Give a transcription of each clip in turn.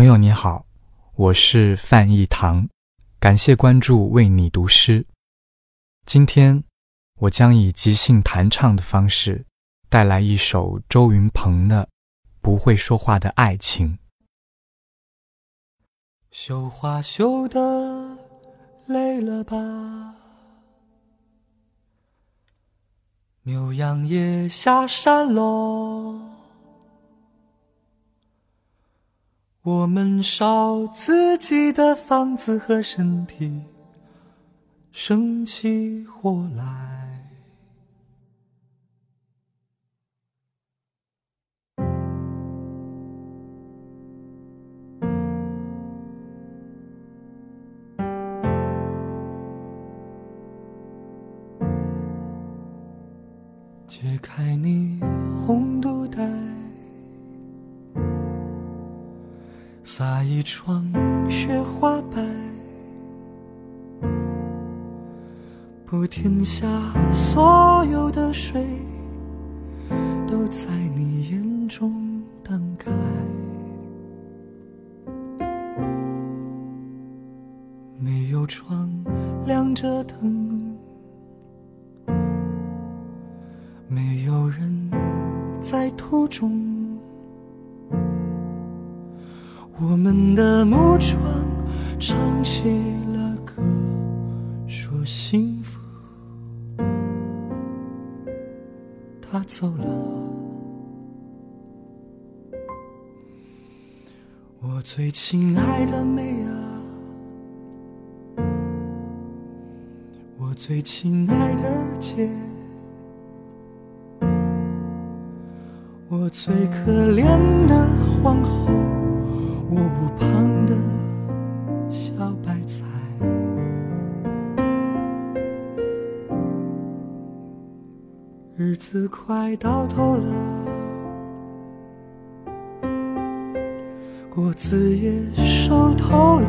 朋友你好，我是范逸堂，感谢关注为你读诗。今天我将以即兴弹唱的方式带来一首周云鹏的《不会说话的爱情》。绣花绣的累了吧？牛羊也下山喽。我们烧自己的房子和身体，生起火来。解开你红肚带。撒一床雪花白，不天下所有的水都在你眼中荡开。没有窗，亮着灯，没有人在途中。我们的木窗唱起了歌，说幸福。他走了，我最亲爱的妹啊，我最亲爱的姐，我最可怜的皇后。我屋旁的小白菜，日子快到头了，果子也熟透了，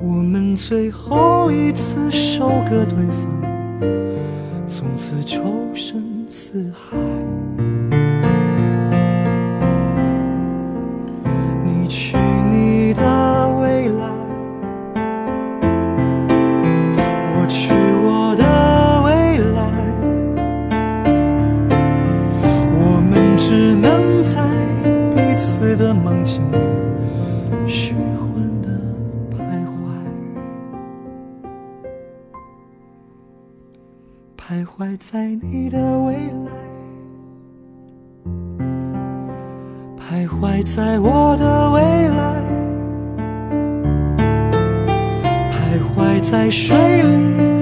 我们最后一次收割对方，从此仇深似海。徘徊在你的未来，徘徊在我的未来，徘徊在水里、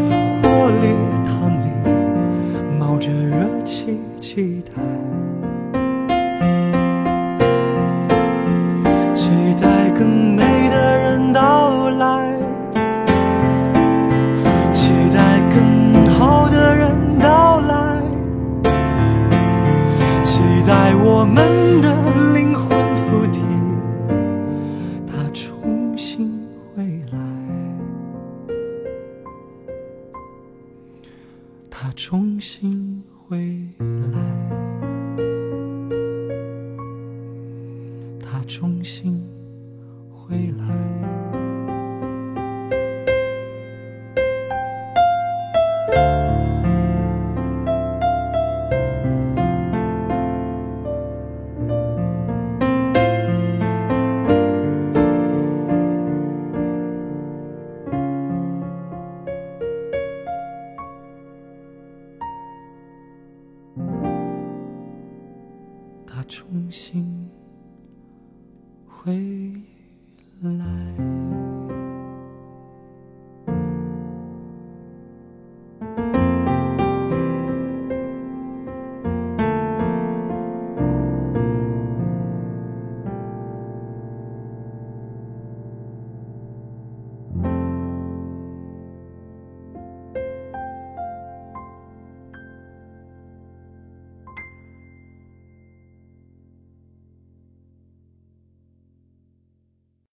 在我们的灵魂附体，他重新回来，他重新回来，他重新回来。他重新回来。